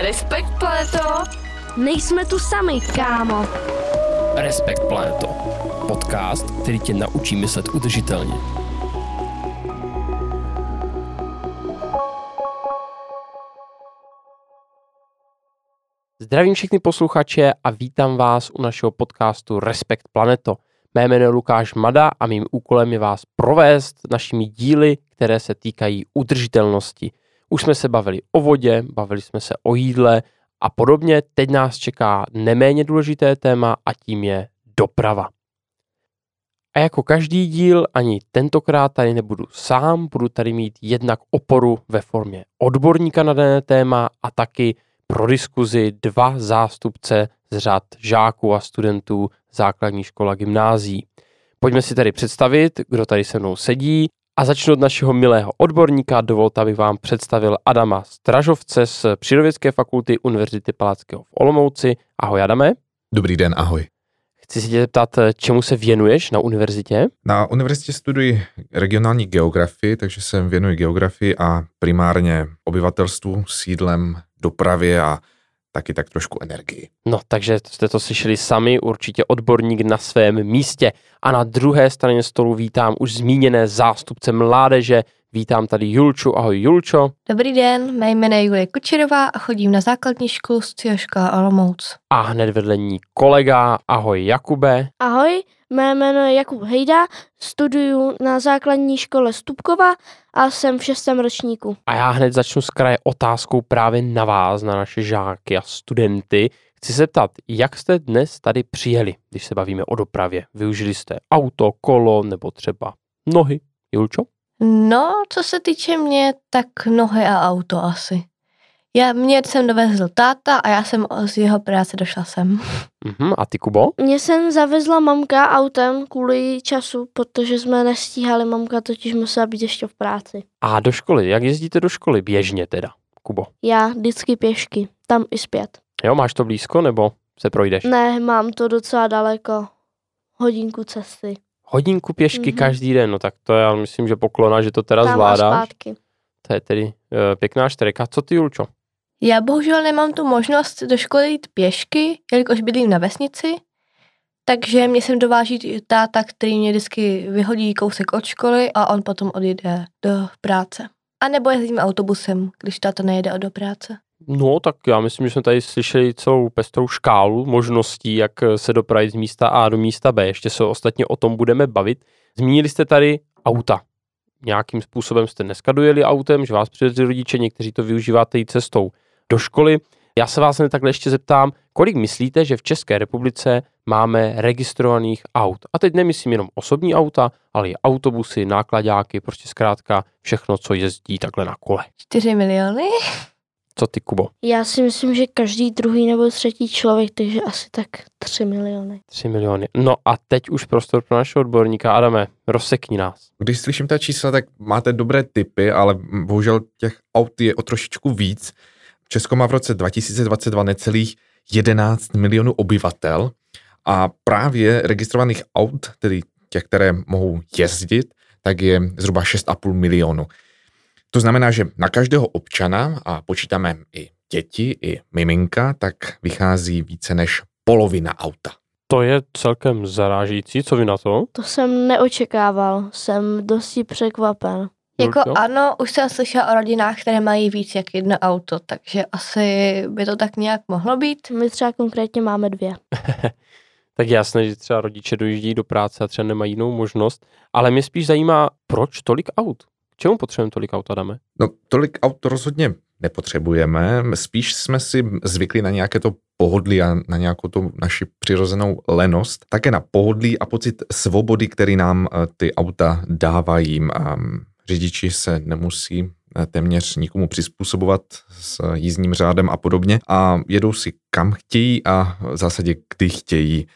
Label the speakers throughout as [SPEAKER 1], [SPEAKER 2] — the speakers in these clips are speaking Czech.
[SPEAKER 1] Respekt, Planeto.
[SPEAKER 2] Nejsme tu sami, kámo.
[SPEAKER 3] Respekt Planeto. Podcast, který tě naučí myslet udržitelně. Zdravím všechny posluchače a vítám vás u našeho podcastu Respekt Planeto. Mé jméno je Lukáš Mada a mým úkolem je vás provést našimi díly, které se týkají udržitelnosti. Už jsme se bavili o vodě, bavili jsme se o jídle a podobně. Teď nás čeká neméně důležité téma a tím je doprava. A jako každý díl, ani tentokrát tady nebudu sám, budu tady mít jednak oporu ve formě odborníka na dané téma a taky pro diskuzi dva zástupce z řad žáků a studentů základní škola gymnází. Pojďme si tady představit, kdo tady se mnou sedí a začnu od našeho milého odborníka. Dovolte, abych vám představil Adama Stražovce z Přírodovědské fakulty Univerzity Palackého v Olomouci. Ahoj Adame.
[SPEAKER 4] Dobrý den, ahoj.
[SPEAKER 3] Chci se tě zeptat, čemu se věnuješ na univerzitě?
[SPEAKER 4] Na univerzitě studuji regionální geografii, takže se věnuji geografii a primárně obyvatelstvu, sídlem, dopravě a taky tak trošku energii.
[SPEAKER 3] No, takže jste to slyšeli sami, určitě odborník na svém místě. A na druhé straně stolu vítám už zmíněné zástupce mládeže. Vítám tady Julču. Ahoj Julčo.
[SPEAKER 5] Dobrý den, mé jméno je Julie Kučerová a chodím na základní školu Střihoška Olomouc.
[SPEAKER 3] A hned vedle ní kolega. Ahoj Jakube.
[SPEAKER 2] Ahoj, mé jméno je Jakub Hejda, studuju na základní škole Stupkova a jsem v šestém ročníku.
[SPEAKER 3] A já hned začnu s kraje otázkou právě na vás, na naše žáky a studenty. Chci se ptat, jak jste dnes tady přijeli, když se bavíme o dopravě? Využili jste auto, kolo nebo třeba nohy? Julčo?
[SPEAKER 5] No, co se týče mě, tak nohy a auto asi. Já, mě jsem dovezl táta a já jsem z jeho práce došla sem.
[SPEAKER 3] Mhm, a ty Kubo?
[SPEAKER 2] Mě jsem zavezla mamka autem kvůli času, protože jsme nestíhali, mamka totiž musela být ještě v práci.
[SPEAKER 3] A do školy, jak jezdíte do školy? Běžně teda, Kubo.
[SPEAKER 2] Já vždycky pěšky, tam i zpět.
[SPEAKER 3] Jo, máš to blízko nebo se projdeš?
[SPEAKER 2] Ne, mám to docela daleko. Hodinku cesty.
[SPEAKER 3] Hodinku pěšky
[SPEAKER 2] Mhm.
[SPEAKER 3] každý den, no tak to já myslím, že poklona, že to teda
[SPEAKER 2] Tam a
[SPEAKER 3] zvládáš.
[SPEAKER 2] zpátky.
[SPEAKER 3] To je tedy uh, pěkná štreka. Co ty, Julčo?
[SPEAKER 5] Já bohužel nemám tu možnost do školy jít pěšky, jelikož bydlím na vesnici, takže mě sem dováží táta, který mě vždycky vyhodí kousek od školy a on potom odjede do práce. A nebo jezdím autobusem, když táta nejede do práce.
[SPEAKER 3] No, tak já myslím, že jsme tady slyšeli celou pestrou škálu možností, jak se dopravit z místa A do místa B. Ještě se ostatně o tom budeme bavit. Zmínili jste tady auta. Nějakým způsobem jste dneska dojeli autem, že vás přivezli rodiče, někteří to využíváte i cestou do školy. Já se vás takhle ještě zeptám, kolik myslíte, že v České republice máme registrovaných aut? A teď nemyslím jenom osobní auta, ale i autobusy, nákladáky, prostě zkrátka všechno, co jezdí takhle na kole.
[SPEAKER 5] 4 miliony?
[SPEAKER 3] Co ty, Kubo?
[SPEAKER 2] Já si myslím, že každý druhý nebo třetí člověk, takže asi tak 3 miliony.
[SPEAKER 3] 3 miliony. No a teď už prostor pro našeho odborníka. Adame, rozsekni nás.
[SPEAKER 4] Když slyším ta čísla, tak máte dobré typy, ale bohužel těch aut je o trošičku víc. Česko má v roce 2022 necelých 11 milionů obyvatel a právě registrovaných aut, tedy těch, které mohou jezdit, tak je zhruba 6,5 milionu. To znamená, že na každého občana, a počítáme i děti, i miminka, tak vychází více než polovina auta.
[SPEAKER 3] To je celkem zarážící, co vy na to?
[SPEAKER 2] To jsem neočekával, jsem dosti překvapen.
[SPEAKER 5] Jako
[SPEAKER 3] Jo?
[SPEAKER 5] ano, už jsem slyšela o rodinách, které mají víc jak jedno auto, takže asi by to tak nějak mohlo být.
[SPEAKER 2] My třeba konkrétně máme dvě.
[SPEAKER 3] Tak jasné, že třeba rodiče dojíždějí do práce a třeba nemají jinou možnost, ale mě spíš zajímá, proč tolik aut? Čemu potřebujeme tolik aut, Adame?
[SPEAKER 4] No, tolik aut rozhodně nepotřebujeme, spíš jsme si zvykli na nějaké to pohodlí a na nějakou tu naši přirozenou lenost, také na pohodlí a pocit svobody, který nám eh, ty auta dávají. Ehm, Řidiči se nemusí eh, téměř nikomu přizpůsobovat s jízdním řádem a podobně a jedou si kam chtějí a v zásadě kdy chtějí.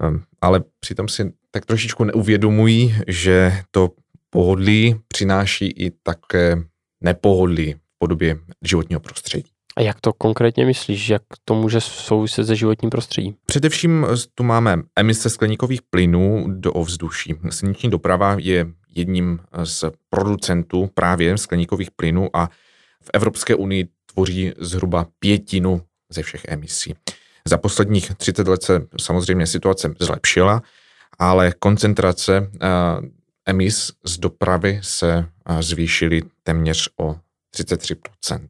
[SPEAKER 4] Ehm, Ale přitom si tak trošičku neuvědomují, že to pohodlí přináší i také nepohodlí v podobě životního prostředí.
[SPEAKER 3] A jak to konkrétně myslíš, jak to může souviset se životním prostředím?
[SPEAKER 4] Především eh, tu máme emise skleníkových plynů do ovzduší. Silniční doprava je jedním z producentů právě skleníkových plynů a v Evropské unii tvoří zhruba pětinu ze všech emisí. Za posledních 30 let se samozřejmě situace zlepšila, ale koncentrace emis z dopravy se zvýšily téměř o 33%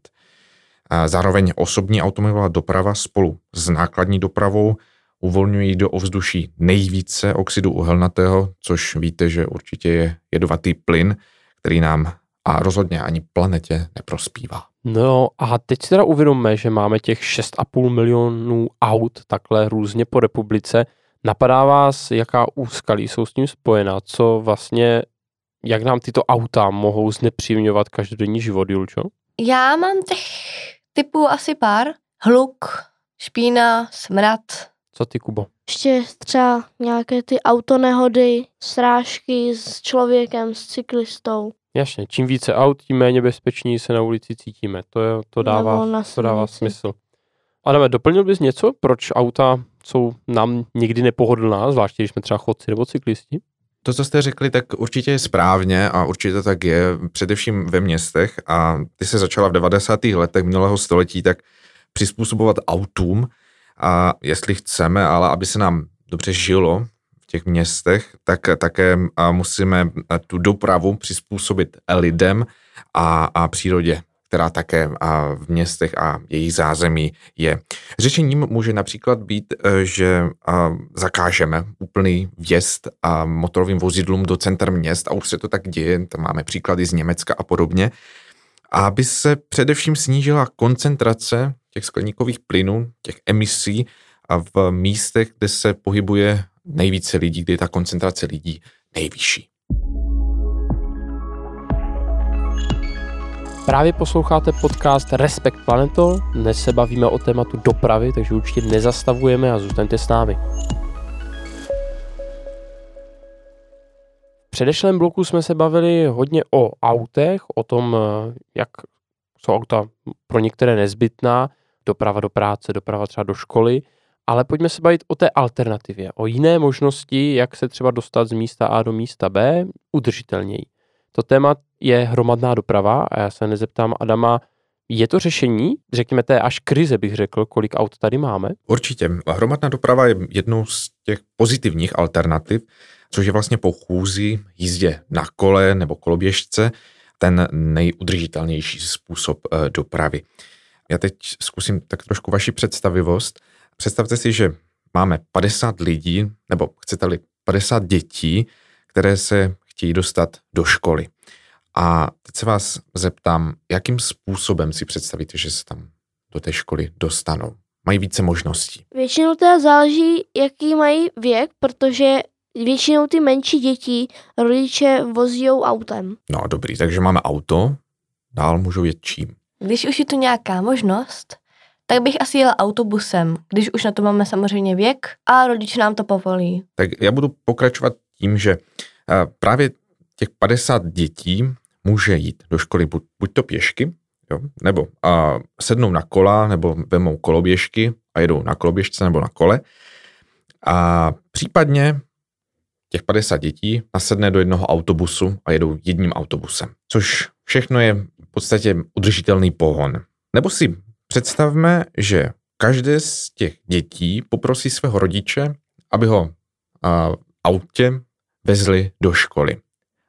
[SPEAKER 4] Zároveň osobní automobilová doprava spolu s nákladní dopravou uvolňují do ovzduší nejvíce oxidu uhelnatého, což víte, že určitě je jedovatý plyn, který nám a rozhodně ani planetě neprospívá.
[SPEAKER 3] No a teď si teda uvědomme, že máme těch 6,5 milionů aut takhle různě po republice. Napadá vás, jaká úskalí jsou s tím spojená? Co vlastně, jak nám tyto auta mohou znepříjemňovat každodenní život, Julčo?
[SPEAKER 5] Já mám těch typů asi pár. Hluk, špína, smrad.
[SPEAKER 3] Co ty, Kubo?
[SPEAKER 2] Ještě třeba nějaké ty autonehody, srážky s člověkem, s cyklistou.
[SPEAKER 3] Jasně, čím více aut, tím méně bezpeční se na ulici cítíme. To, je, to, dává, to dává smysl. Adame, doplnil bys něco, proč auta jsou nám někdy nepohodlná, zvláště když jsme třeba chodci nebo cyklisti?
[SPEAKER 4] To, co jste řekli, tak určitě je správně a určitě tak je, především ve městech a ty se začala v 90. letech minulého století tak přizpůsobovat autům a jestli chceme, ale aby se nám dobře žilo v těch městech, tak také musíme tu dopravu přizpůsobit lidem a, a přírodě která také v městech a jejich zázemí je. Řešením může například být, e, že zakážeme úplný vjezd a motorovým vozidlům do center měst a už se to tak děje, tam máme příklady z Německa a podobně, aby se především snížila koncentrace těch skleníkových plynů, těch emisí a v místech, kde se pohybuje nejvíce lidí, kde je ta koncentrace lidí nejvyšší.
[SPEAKER 3] Právě posloucháte podcast Respekt Planeto. Dnes se bavíme o tématu dopravy, takže určitě nezastavujeme a zůstaňte s námi. V předešlém bloku jsme se bavili hodně o autech, o tom, jak jsou auta pro některé nezbytná, doprava do práce, doprava třeba do školy, ale pojďme se bavit o té alternativě, o jiné možnosti, jak se třeba dostat z místa A do místa B udržitelněji. To téma je hromadná doprava a já se nezeptám Adama, je to řešení, řekněme té až krize bych řekl, kolik aut tady máme?
[SPEAKER 4] Určitě. Hromadná doprava je jednou z těch pozitivních alternativ, což je vlastně po chůzi, jízdě na kole nebo koloběžce ten nejudržitelnější způsob eh, dopravy. Já teď zkusím tak trošku vaši představivost. Představte si, že máme 50 lidí, nebo chcete-li 50 dětí, které se chtějí dostat do školy. A teď se vás zeptám, jakým způsobem si představíte, že se tam do té školy dostanou? Mají více možností.
[SPEAKER 2] Většinou teda záleží, jaký mají věk, protože většinou ty menší děti rodiče vozí autem.
[SPEAKER 4] No dobrý, takže máme auto, dál můžou jet čím?
[SPEAKER 5] Když už je tu nějaká možnost, tak bych asi jela autobusem, když už na to máme samozřejmě věk a rodiče nám to povolí.
[SPEAKER 4] Tak já budu pokračovat tím, že právě těch 50 dětí může jít do školy buď, buď to pěšky, jo, nebo a sednou na kola, nebo vemou koloběžky a jedou na koloběžce nebo na kole. A případně těch 50 dětí nasedne do jednoho autobusu a jedou jedním autobusem. Což všechno je v podstatě udržitelný pohon. Nebo si představme, že každé z těch dětí poprosí svého rodiče, aby ho v autě vezli do školy.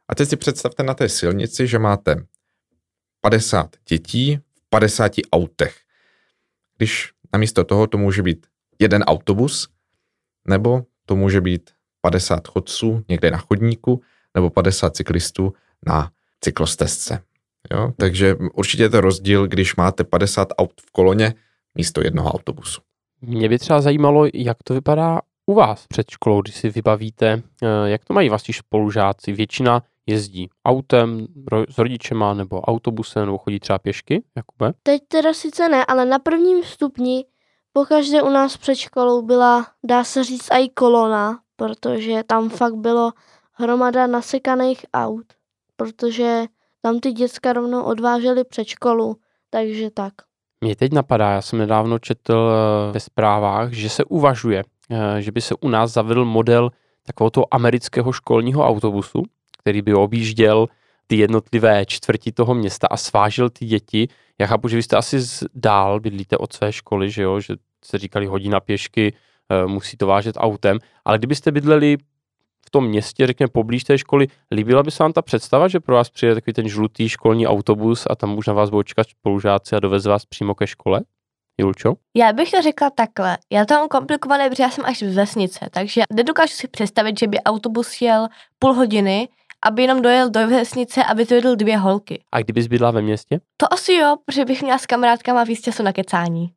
[SPEAKER 4] A teď si představte na té silnici, že máte 50 dětí v 50 autech. Když namísto toho to může být jeden autobus, nebo to může být 50 chodců někde na chodníku, nebo 50 cyklistů na cyklostezce. Jo? Takže určitě je to rozdíl, když máte 50 aut v koloně místo jednoho autobusu.
[SPEAKER 3] Mě by třeba zajímalo, jak to vypadá u vás před školou, když si vybavíte, eh, jak to mají vaši spolužáci. Většina jezdí autem s rodičema nebo autobusem nebo chodí třeba pěšky, Jakube?
[SPEAKER 2] Teď teda sice ne, ale na prvním stupni pokaždé u nás před školou byla, dá se říct, i kolona, protože tam fakt bylo hromada nasekaných aut, protože tam ty děcka rovnou odváželi před školu, takže tak.
[SPEAKER 3] Mě teď napadá, já jsem nedávno četl eh, ve zprávách, že se uvažuje, že by se u nás zavedl model takového toho amerického školního autobusu, který by objížděl ty jednotlivé čtvrti toho města a svážil ty děti. Já chápu, že vy jste asi dál bydlíte od své školy, že jo, že se říkali hodina pěšky, eh, musí to vážet autem, ale kdybyste bydleli v tom městě, řekněme, poblíž té školy, líbila by se vám ta představa, že pro vás přijde takový ten žlutý školní autobus a tam už na vás budou čekat spolužáci a doveze vás přímo ke škole? Julčo?
[SPEAKER 5] Já bych to řekla takhle. Já to mám komplikované, protože já jsem až z vesnice, takže nedokážu si představit, že by autobus jel půl hodiny, aby jenom dojel do vesnice, aby to jedl dvě holky.
[SPEAKER 3] A kdybys bydla ve městě?
[SPEAKER 5] To asi jo, protože bych měla s kamarádkama víc času na kecání.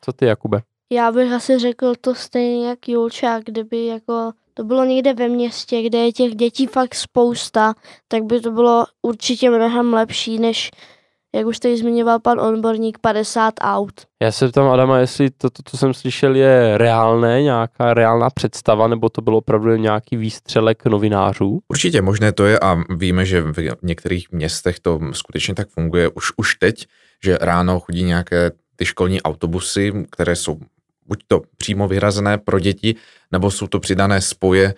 [SPEAKER 3] Co ty, Jakube?
[SPEAKER 2] Já bych asi řekl to stejně jak Julča, kdyby jako to bylo někde ve městě, kde je těch dětí fakt spousta, tak by to bylo určitě mnohem lepší, než jak už tady zmiňoval pan odborník, 50 aut.
[SPEAKER 3] Já se ptám Adama, jestli to, to, co jsem slyšel, je reálné, nějaká reálná představa, nebo to bylo opravdu nějaký výstřelek novinářů?
[SPEAKER 4] Určitě možné to je a víme, že v některých městech to skutečně tak funguje už, už teď, že ráno chodí nějaké ty školní autobusy, které jsou buď to přímo vyhrazené pro děti, nebo jsou to přidané spoje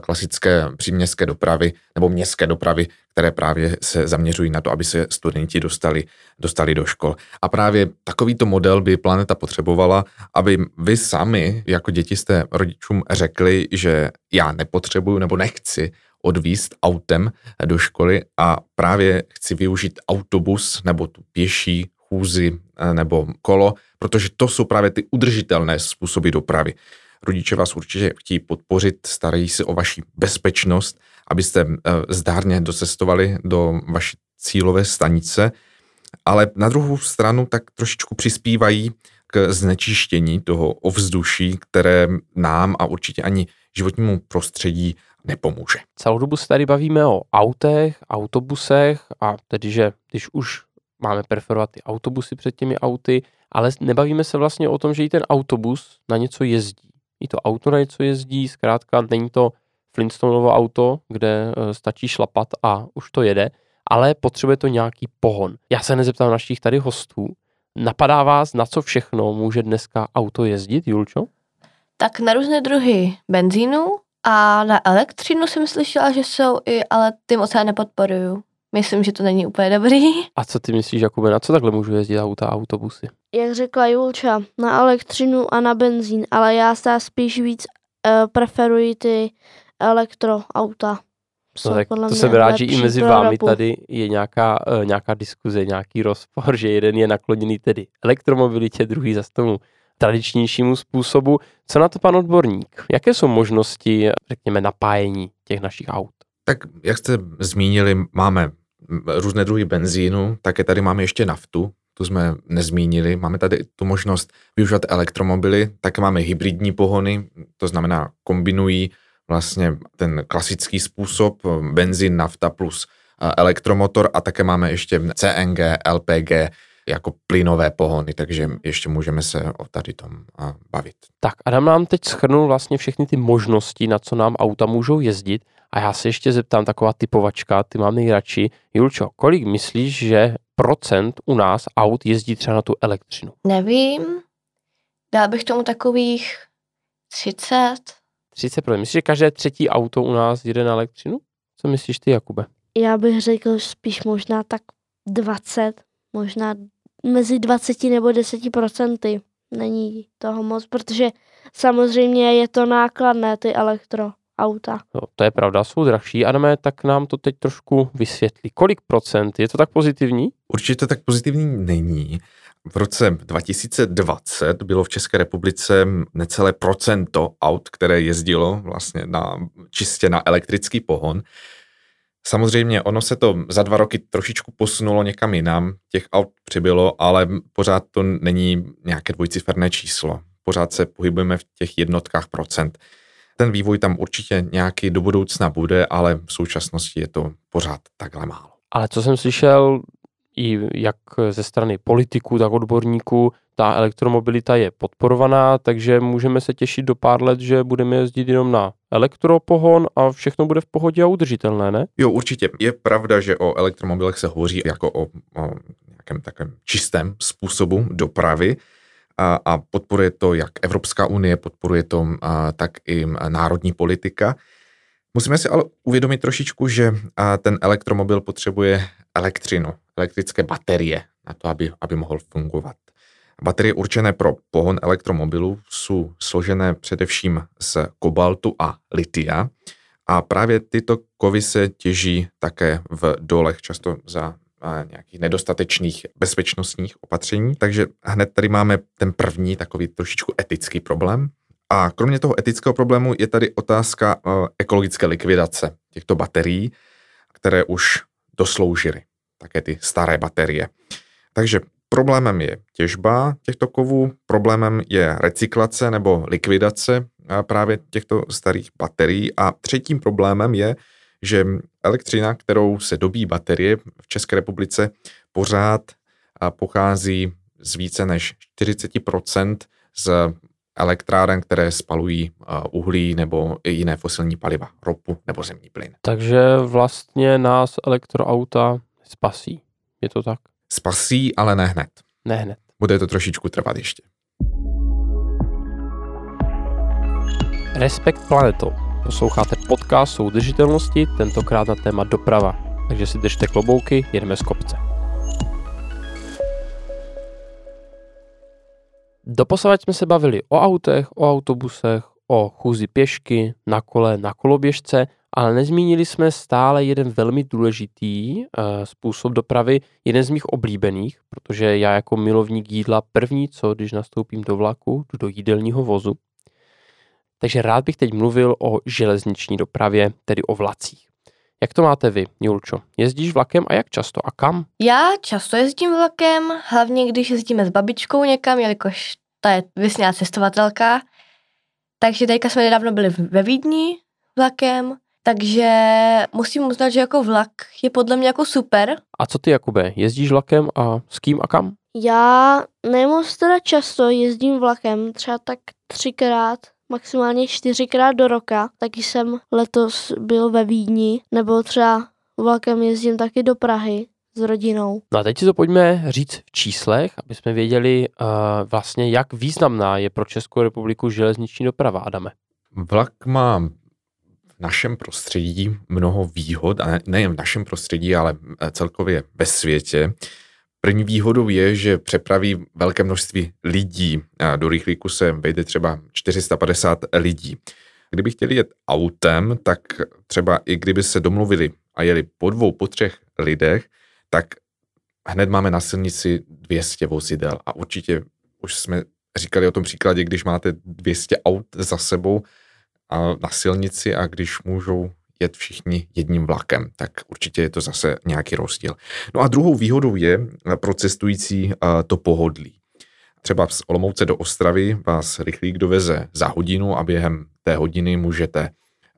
[SPEAKER 4] klasické příměstské dopravy nebo městské dopravy, které právě se zaměřují na to, aby se studenti dostali, dostali do škol. A právě takovýto model by planeta potřebovala, aby vy sami jako děti jste rodičům řekli, že já nepotřebuju nebo nechci odvíst autem do školy a právě chci využít autobus nebo tu pěší chůzi eh, nebo kolo, protože to jsou právě ty udržitelné způsoby dopravy. Rodiče vás určitě chtějí podpořit, starají se o vaši bezpečnost, abyste eh, zdárně docestovali do vaší cílové stanice, ale na druhou stranu tak trošičku přispívají k znečištění toho ovzduší, které nám a určitě ani životnímu prostředí nepomůže.
[SPEAKER 3] Celou dobu se tady bavíme o autech, autobusech a tedy, že když už máme preferovat ty autobusy před těmi auty, ale nebavíme se vlastně o tom, že i ten autobus na něco jezdí. I to auto na něco jezdí, zkrátka není to Flintstoneovo auto, kde eh, stačí šlapat a už to jede, ale potřebuje to nějaký pohon. Já se nezeptám našich tady hostů, napadá vás, na co všechno může dneska auto jezdit, Julčo?
[SPEAKER 5] Tak na různé druhy benzínu a na elektřinu jsem slyšela, že jsou i, ale ty moc já nepodporuju. Myslím, že to není úplně dobrý.
[SPEAKER 3] A co ty myslíš, Jakube, na co takhle můžu jezdit auta a autobusy?
[SPEAKER 2] Jak řekla Julča, na elektřinu a na benzín, ale já se spíš víc uh, preferuji ty elektroauta.
[SPEAKER 3] No tak to jsem rád, že i mezi vámi
[SPEAKER 2] ropu.
[SPEAKER 3] tady je nějaká, uh, nějaká diskuze, nějaký rozpor, že jeden je nakloněný tedy elektromobilitě, druhý zase tomu tradičnějšímu způsobu. Co na to pan odborník? Jaké jsou možnosti, řekněme, napájení těch našich aut?
[SPEAKER 4] Tak jak jste zmínili, máme různé druhy benzínu, také tady máme ještě naftu, tu jsme nezmínili. Máme tady tu možnost využívat elektromobily, také máme hybridní pohony, to znamená kombinují vlastně ten klasický způsob benzín, nafta plus elektromotor a také máme ještě CNG, LPG jako plynové pohony, takže ještě můžeme se o tady tom bavit.
[SPEAKER 3] Tak Adam nám teď schrnul vlastně všechny ty možnosti, na co nám auta můžou jezdit a já se ještě zeptám, taková typovačka, ty mám nejradši. Julčo, kolik myslíš, že procent u nás aut jezdí třeba na tu elektřinu?
[SPEAKER 5] Nevím. Dal bych tomu takových 30.
[SPEAKER 3] 30 Myslíš, že každé třetí auto u nás jede na elektřinu? Co myslíš ty, Jakube?
[SPEAKER 2] Já bych řekl spíš možná tak 20, možná mezi 20 nebo 10 procenty. Není toho moc, protože samozřejmě je to nákladné, ty elektroauta.
[SPEAKER 3] No, to je pravda, jsou drahší. Adame, tak nám to teď trošku vysvětlí. Kolik procent? Je to tak pozitivní?
[SPEAKER 4] Určitě tak pozitivní není. V roce 2020 bylo v České republice necelé procento aut, které jezdilo vlastně na, čistě na elektrický pohon. Samozřejmě ono se to za dva roky trošičku posunulo někam jinam, těch aut přibylo, ale pořád to není nějaké dvojciferné číslo. Pořád se pohybujeme v těch jednotkách procent. Ten vývoj tam určitě nějaký do budoucna bude, ale v současnosti je to pořád takhle málo.
[SPEAKER 3] Ale co jsem slyšel, i jak ze strany politiků, tak odborníků, ta elektromobilita je podporovaná, takže můžeme se těšit do pár let, že budeme jezdit jenom na elektropohon a všechno bude v pohodě a udržitelné, ne?
[SPEAKER 4] Jo, určitě. Je pravda, že o elektromobilech se hovoří jako o, o nějakém takovém čistém způsobu dopravy a, a podporuje to jak Evropská unie, podporuje to a, tak i národní politika. Musíme si ale uvědomit trošičku, že ten elektromobil potřebuje elektřinu, elektrické baterie na to, aby, aby mohl fungovat. Baterie určené pro pohon elektromobilů jsou složené především z kobaltu a litia a právě tyto kovy se těží také v dolech, často za nějakých nedostatečných bezpečnostních opatření. Takže hned tady máme ten první takový trošičku etický problém. A kromě toho etického problému je tady otázka e, ekologické likvidace těchto baterií, které už dosloužily, také ty staré baterie. Takže problémem je těžba těchto kovů, problémem je recyklace nebo likvidace právě těchto starých baterií a třetím problémem je, že elektřina, kterou se dobí baterie v České republice, pořád pochází z více než 40% z elektráren, které spalují uhlí nebo i jiné fosilní paliva, ropu nebo zemní plyn.
[SPEAKER 3] Takže vlastně nás elektroauta spasí. Je to tak?
[SPEAKER 4] Spasí, ale ne hned.
[SPEAKER 3] Ne hned.
[SPEAKER 4] Bude to trošičku trvat ještě.
[SPEAKER 3] Respekt planeto. Posloucháte podcast soudržitelnosti, tentokrát na téma doprava. Takže si držte klobouky, jedeme z kopce. Doposavad jsme se bavili o autech, o autobusech, o chůzi pěšky, na kole, na koloběžce, ale nezmínili jsme stále jeden velmi důležitý uh, způsob dopravy, jeden z mých oblíbených, protože já jako milovník jídla první co, když nastoupím do vlaku, jdu do jídelního vozu. Takže rád bych teď mluvil o železniční dopravě, tedy o vlacích. Jak to máte vy, Julčo? Jezdíš vlakem a jak často a kam?
[SPEAKER 5] Já často jezdím vlakem, hlavně když jezdíme s babičkou někam, jelikož ta je vysněná cestovatelka. Takže teďka jsme nedávno byli ve Vídni vlakem, takže musím uznat, že jako vlak je podle mě jako super.
[SPEAKER 3] A co ty, Jakube? Jezdíš vlakem a s kým a kam?
[SPEAKER 2] Já nemoc teda často jezdím vlakem, třeba tak třikrát maximálně čtyřikrát do roka. Taky jsem letos byl ve Vídni, nebo třeba vlakem jezdím taky do Prahy s rodinou.
[SPEAKER 3] No a teď si to pojďme říct v číslech, aby jsme věděli uh, vlastně, jak významná je pro Českou republiku železniční doprava, Adame.
[SPEAKER 4] Vlak má v našem prostředí mnoho výhod, a nejen v našem prostředí, ale eh, celkově ve světě. První výhodou je, že přepraví velké množství lidí. A do rychlíku se vejde třeba 450 lidí. Kdyby chtěli jet autem, tak třeba i kdyby se domluvili a jeli po dvou, po třech lidech, tak hned máme na silnici 200 vozidel. A určitě už jsme říkali o tom příkladě, když máte 200 aut za sebou a na silnici a když můžou jet všichni jedním vlakem, tak určitě je to zase nějaký rozdíl. No a druhou výhodou je pro cestující to pohodlí. Třeba z Olomouce do Ostravy vás rychlík doveze za hodinu a během té hodiny můžete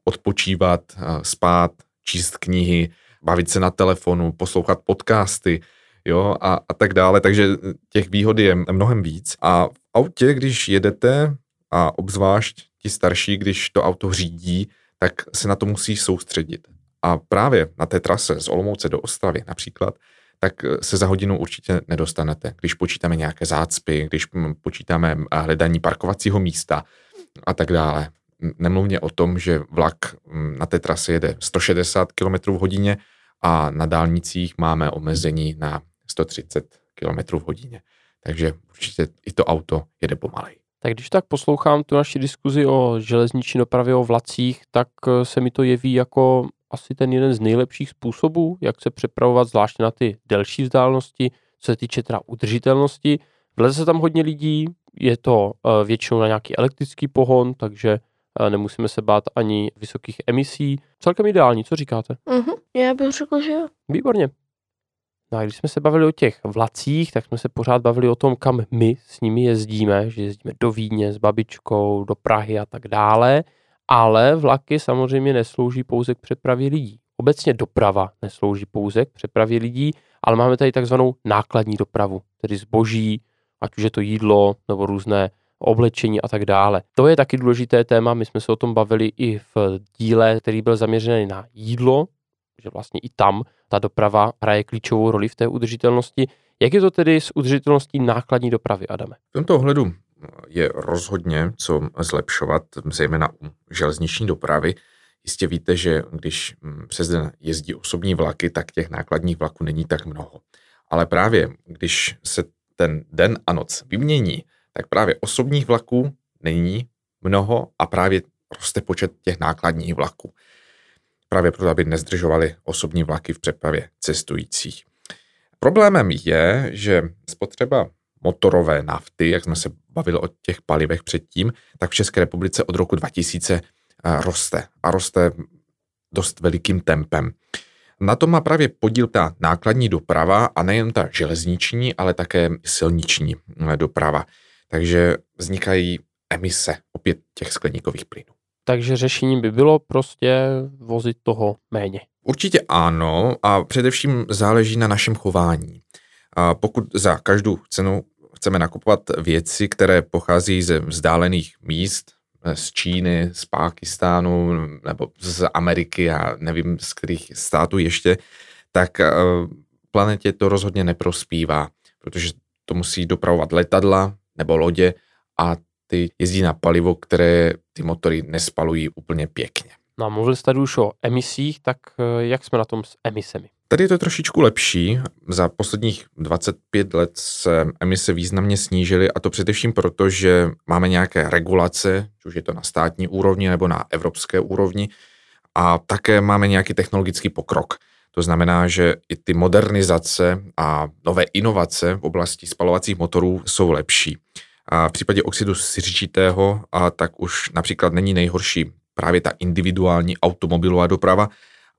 [SPEAKER 4] odpočívat, spát, číst knihy, bavit se na telefonu, poslouchat podcasty, jo, a, a tak dále. Takže těch výhod je mnohem víc. A v autě, když jedete, a obzvlášť ti starší, když to auto řídí, tak se na to musí soustředit. A právě na té trase z Olomouce do Ostravy například, tak eh, se za hodinu určitě nedostanete. Když počítáme nějaké zácpy, když počítáme hledání parkovacího místa a tak dále. Nemluvně o tom, že vlak na té trase jede 160 km v hodině a na dálnicích máme omezení na 130 km v hodině. Takže určitě i to auto jede pomalej.
[SPEAKER 3] Tak když tak poslouchám tu naši diskuzi o železniční dopravě, o vlacích, tak eh, se mi to jeví jako asi ten jeden z nejlepších způsobů, jak se přepravovat, zvláště na ty delší vzdálenosti, co se týče teda udržitelnosti. Vleze se tam hodně lidí, je to eh, většinou na nějaký elektrický pohon, takže eh, nemusíme se bát ani vysokých emisí. Celkem ideální, co říkáte?
[SPEAKER 2] Uh-huh. Já bych řekl, že jo.
[SPEAKER 3] Výborně. No a když jsme se bavili o těch vlacích, tak jsme se pořád bavili o tom, kam my s nimi jezdíme, že jezdíme do Vídně s babičkou, do Prahy a tak dále, ale vlaky samozřejmě neslouží pouze k přepravě lidí. Obecně doprava neslouží pouze k přepravě lidí, ale máme tady takzvanou nákladní dopravu, tedy zboží, ať už je to jídlo nebo různé oblečení a tak dále. To je taky důležité téma, my jsme se o tom bavili i v díle, který byl zaměřený na jídlo, že vlastně i tam ta doprava hraje klíčovou roli v té udržitelnosti. Jak je to tedy s udržitelností nákladní dopravy, Adame?
[SPEAKER 4] V tomto ohledu je rozhodně co zlepšovat, zejména u železniční dopravy. Jistě víte, že když mm, přes den jezdí osobní vlaky, tak těch nákladních vlaků není tak mnoho. Ale právě když se ten den a noc vymění, tak právě osobních vlaků není mnoho a právě roste počet těch nákladních vlaků. Právě proto, aby nezdržovali osobní vlaky v přepravě cestujících. Problémem je, že spotřeba motorové nafty, jak jsme se bavili o těch palivech předtím, tak v České republice od roku 2000 eh, roste a roste dost velikým tempem. Na to má právě podíl ta nákladní doprava a nejen ta železniční, ale také silniční eh, doprava. Takže vznikají emise opět těch skleníkových plynů.
[SPEAKER 3] Takže řešením by bylo prostě vozit toho méně.
[SPEAKER 4] Určitě ano a především záleží na našem chování. A pokud za každou cenu chceme nakupovat věci, které pochází ze vzdálených míst, z Číny, z Pákistánu nebo z Ameriky a nevím z kterých států ještě, tak eh, planetě to rozhodně neprospívá, protože to musí dopravovat letadla nebo lodě a ty jezdí na palivo, které ty motory nespalují úplně pěkně.
[SPEAKER 3] No a mluvili jste tady už o emisích, tak eh, jak jsme na tom s emisemi?
[SPEAKER 4] Tady je to trošičku lepší. Za posledních 25 let se emise významně snížily a to především proto, že máme nějaké regulace, už je to na státní úrovni nebo na evropské úrovni a také máme nějaký technologický pokrok. To znamená, že i ty modernizace a nové inovace v oblasti spalovacích motorů jsou lepší. A v případě oxidu siřičitého, a tak už například není nejhorší právě ta individuální automobilová doprava,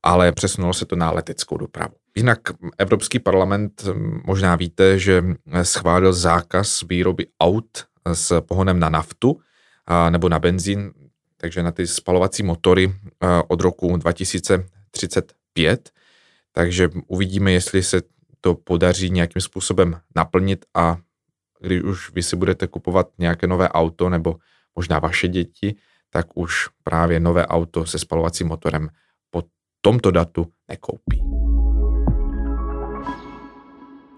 [SPEAKER 4] ale přesunulo se to na leteckou dopravu. Jinak Evropský parlament, možná víte, že schválil zákaz výroby aut s pohonem na naftu a, nebo na benzín, takže na ty spalovací motory od roku 2035. Takže uvidíme, jestli se to podaří nějakým způsobem naplnit a když už vy si budete kupovat nějaké nové auto nebo možná vaše děti, tak už právě nové auto se spalovacím motorem po tomto datu nekoupí.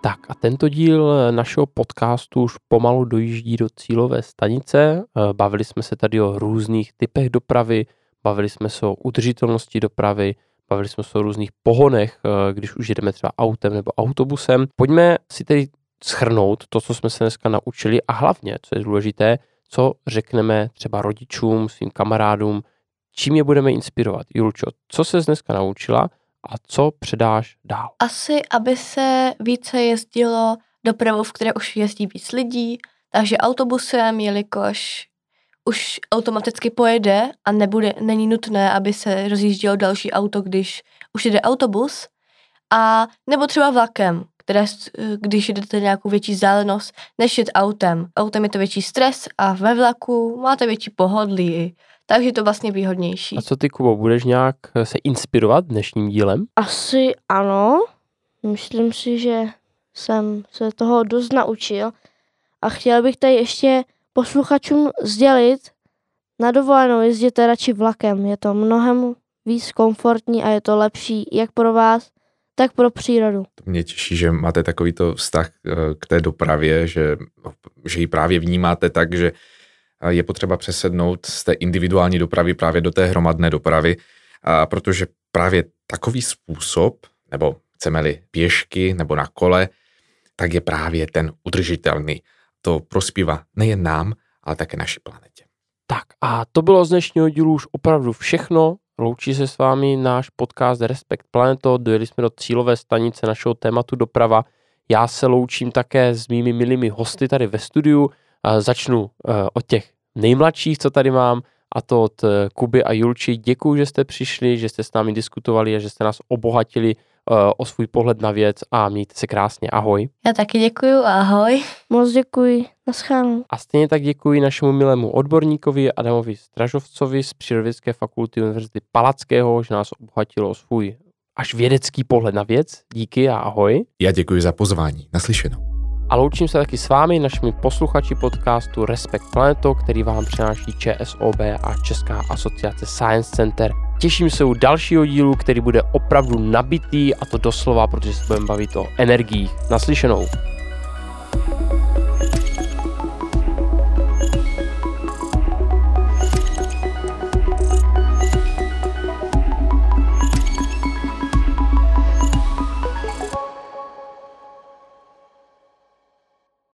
[SPEAKER 3] Tak a tento díl našeho podcastu už pomalu dojíždí do cílové stanice. Bavili jsme se tady o různých typech dopravy, bavili jsme se o udržitelnosti dopravy, bavili jsme se o různých pohonech, když už jedeme třeba autem nebo autobusem. Pojďme si tedy schrnout to, co jsme se dneska naučili a hlavně, co je důležité, co řekneme třeba rodičům, svým kamarádům, čím je budeme inspirovat. Julčo, co se dneska naučila a co předáš dál?
[SPEAKER 5] Asi, aby se více jezdilo dopravu, v které už jezdí víc lidí, takže autobusem, jelikož už automaticky pojede a nebude, není nutné, aby se rozjíždělo další auto, když už jede autobus. A nebo třeba vlakem, které, když jdete nějakou větší vzdálenost, než jet autem. Autem je to větší stres a ve vlaku máte větší pohodlí, takže je to vlastně výhodnější.
[SPEAKER 3] A co ty, Kubo, budeš nějak se inspirovat dnešním dílem?
[SPEAKER 2] Asi ano. Myslím si, že jsem se toho dost naučil a chtěl bych tady ještě posluchačům sdělit, na dovolenou jezděte radši vlakem. Je to mnohem víc komfortní a je to lepší jak pro vás, tak pro přírodu.
[SPEAKER 4] To mě těší, že máte takovýto vztah eh, k té dopravě, že, že ji právě vnímáte tak, že eh, je potřeba přesednout z té individuální dopravy právě do té hromadné dopravy, a protože právě takový způsob, nebo chceme-li pěšky nebo na kole, tak je právě ten udržitelný. To prospívá nejen nám, ale také naší planetě.
[SPEAKER 3] Tak a to bylo z dnešního dílu už opravdu všechno. Loučí se s vámi náš podcast Respekt Planeto. Dojeli jsme do cílové stanice našeho tématu doprava. Já se loučím také s mými milými hosty tady ve studiu. Začnu eh, od těch nejmladších, co tady mám, a to od eh, Kuby a Julči. Děkuji, že jste přišli, že jste s námi diskutovali a že jste nás obohatili o svůj pohled na věc a mějte se krásně. Ahoj.
[SPEAKER 5] Já taky děkuji, ahoj.
[SPEAKER 2] Moc děkuji, naschánu.
[SPEAKER 3] A stejně tak děkuji našemu milému odborníkovi Adamovi Stražovcovi z Přírodovědské fakulty Univerzity Palackého, že nás obohatilo o svůj až vědecký pohled na věc. Díky a ahoj.
[SPEAKER 4] Já děkuji za pozvání. Naslyšenou.
[SPEAKER 3] A loučím se taky s vámi, našimi posluchači podcastu Respekt Planeto, který vám přináší ČSOB a Česká asociace Science Center. Těším se u dalšího dílu, který bude opravdu nabitý a to doslova, protože se budeme bavit o energiích. Naslyšenou.